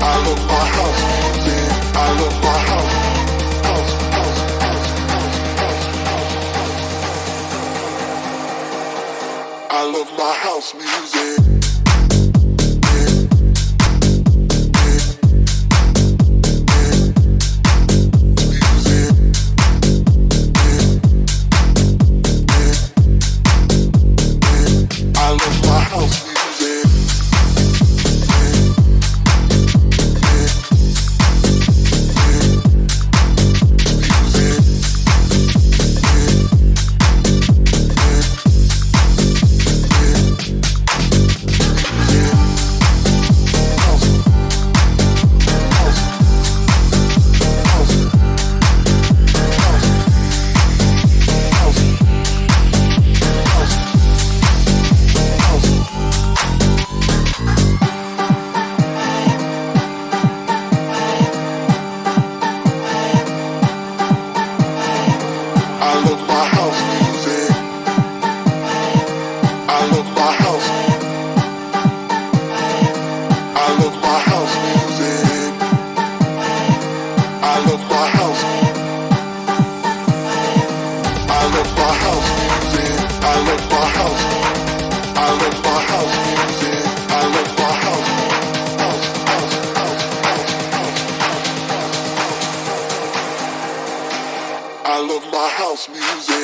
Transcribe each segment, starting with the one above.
I love my house. I love my house. House, house, house, house, house. I love my house. house music.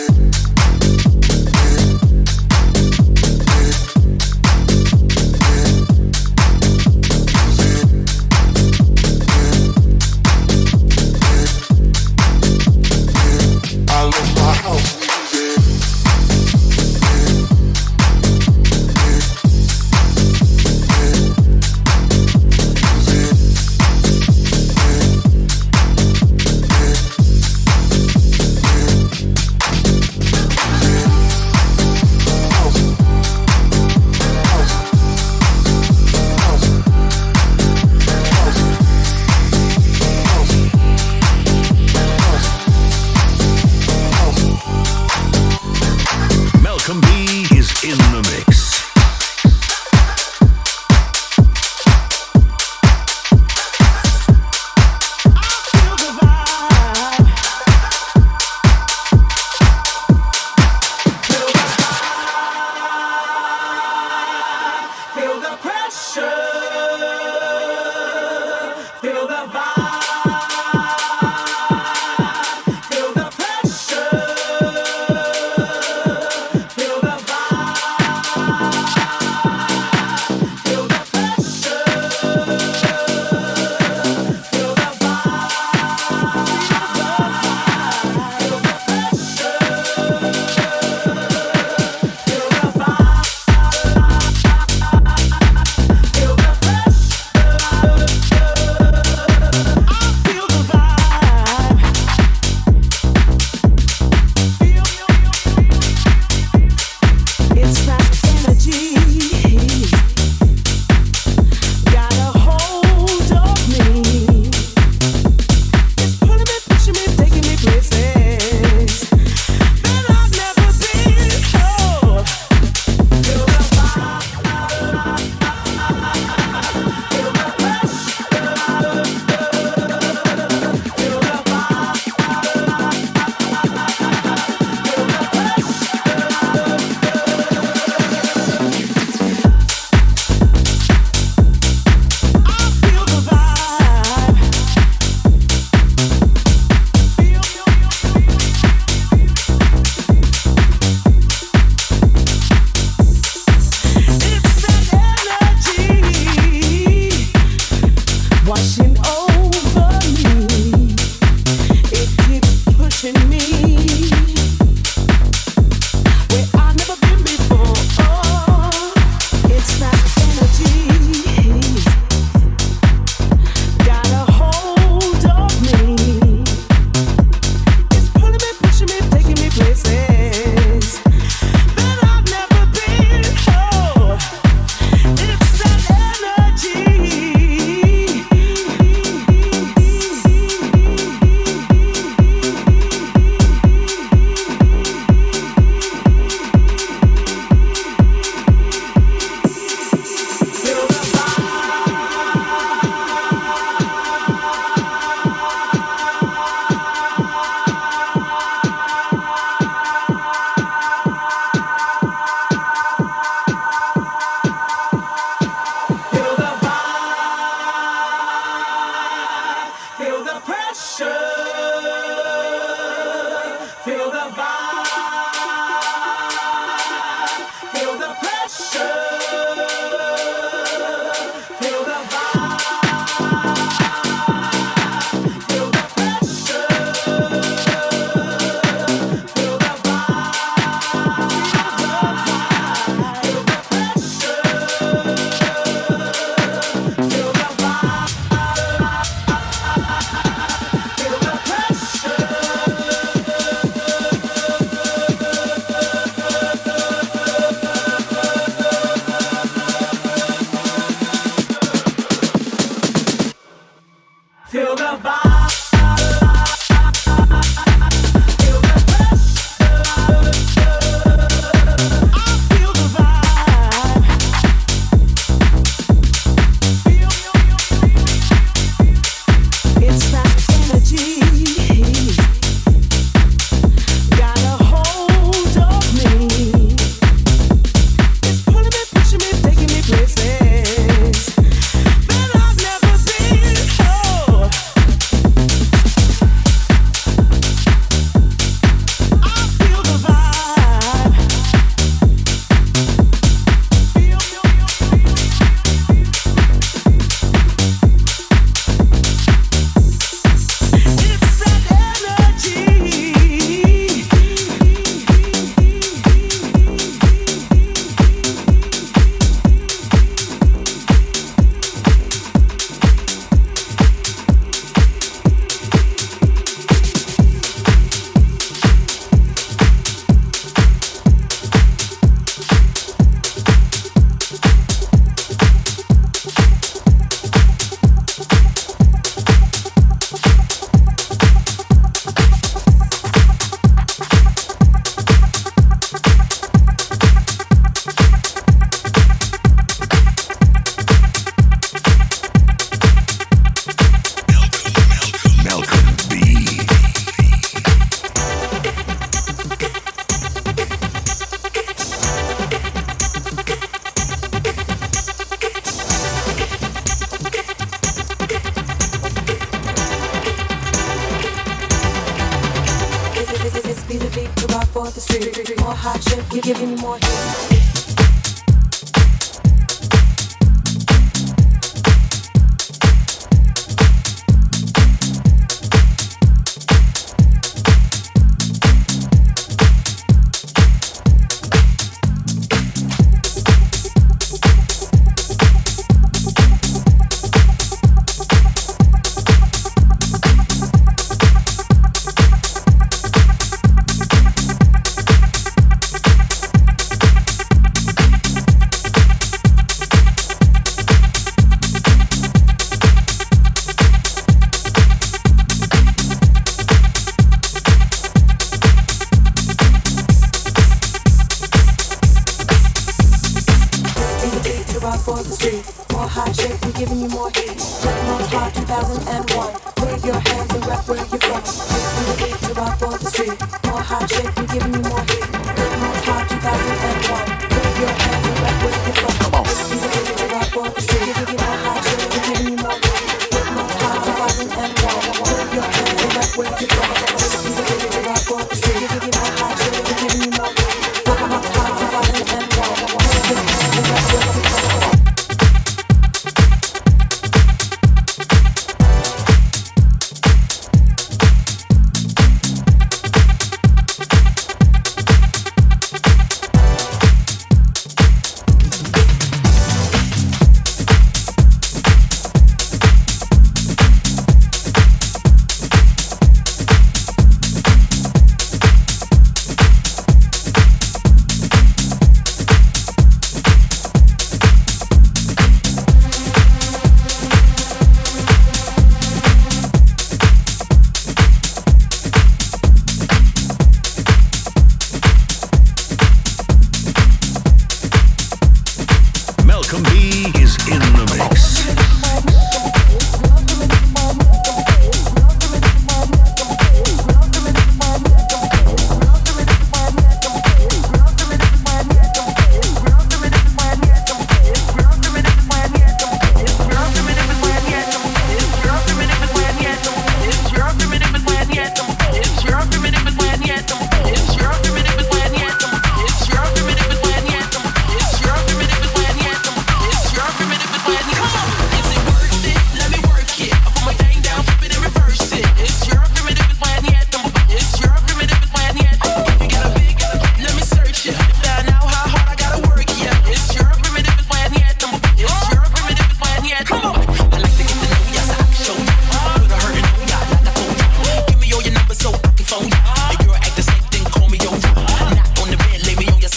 when you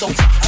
showtime.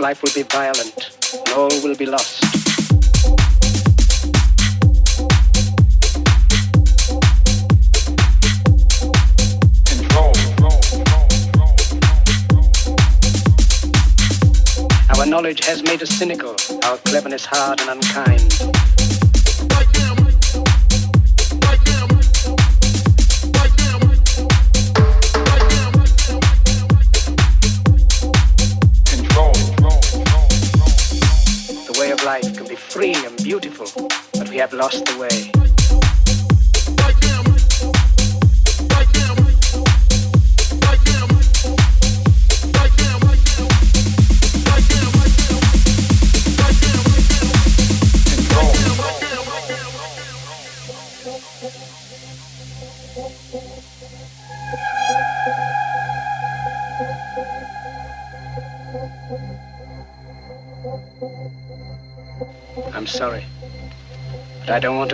life will be violent and all will be lost. Our knowledge has made us cynical, our cleverness hard and unkind. have lost the way.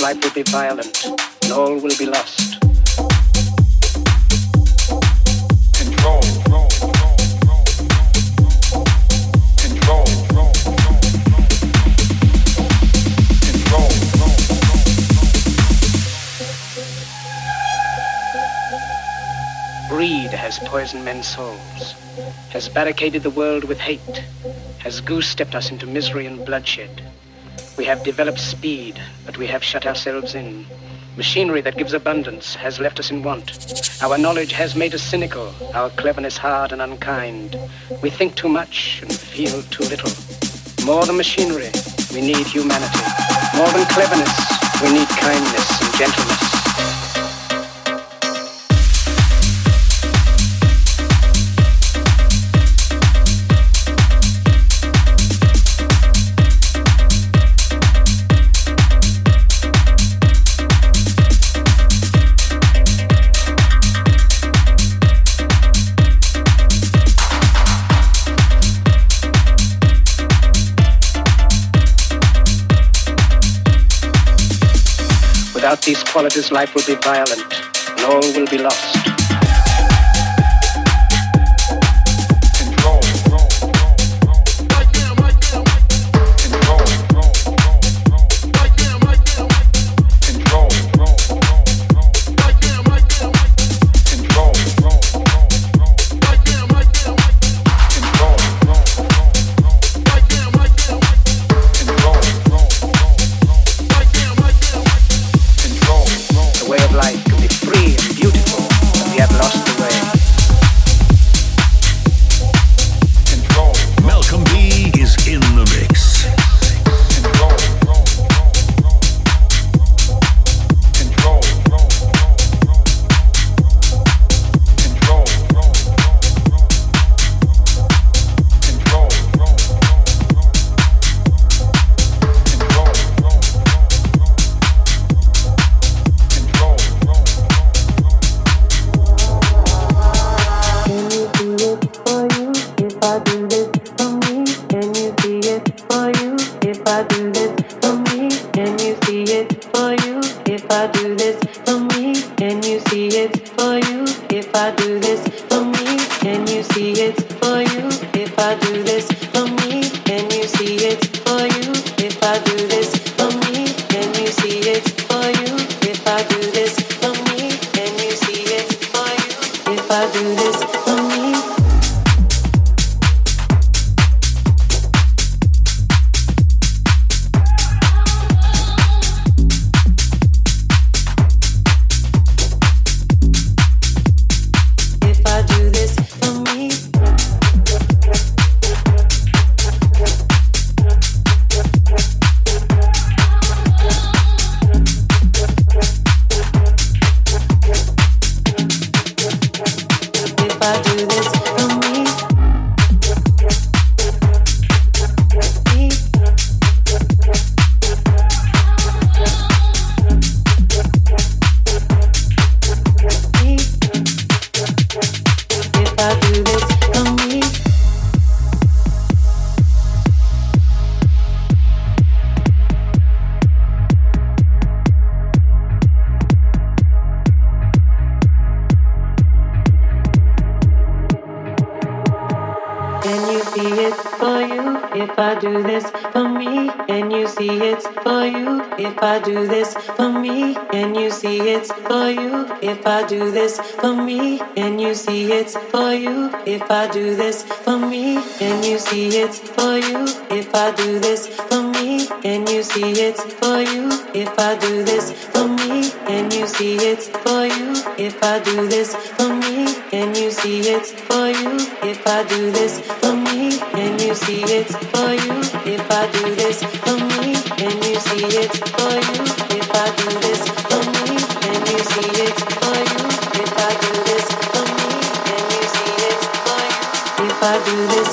Life will be violent, and all will be lost. Greed has poisoned men's souls, has barricaded the world with hate, has goose-stepped us into misery and bloodshed. We have developed speed, but we have shut ourselves in. Machinery that gives abundance has left us in want. Our knowledge has made us cynical, our cleverness hard and unkind. We think too much and feel too little. More than machinery, we need humanity. More than cleverness, we need kindness and gentleness. Qualities, life will be violent, and all will be lost. You see it for you? If I do this for me, can you see it's for you? If I do this for me, can you see it's for you? If I do this for me, can you see it's for you? If I do this for me, can you see it's for you? If I do this for me, can you see it's for you? If I do this for me, can you see it for you? Do this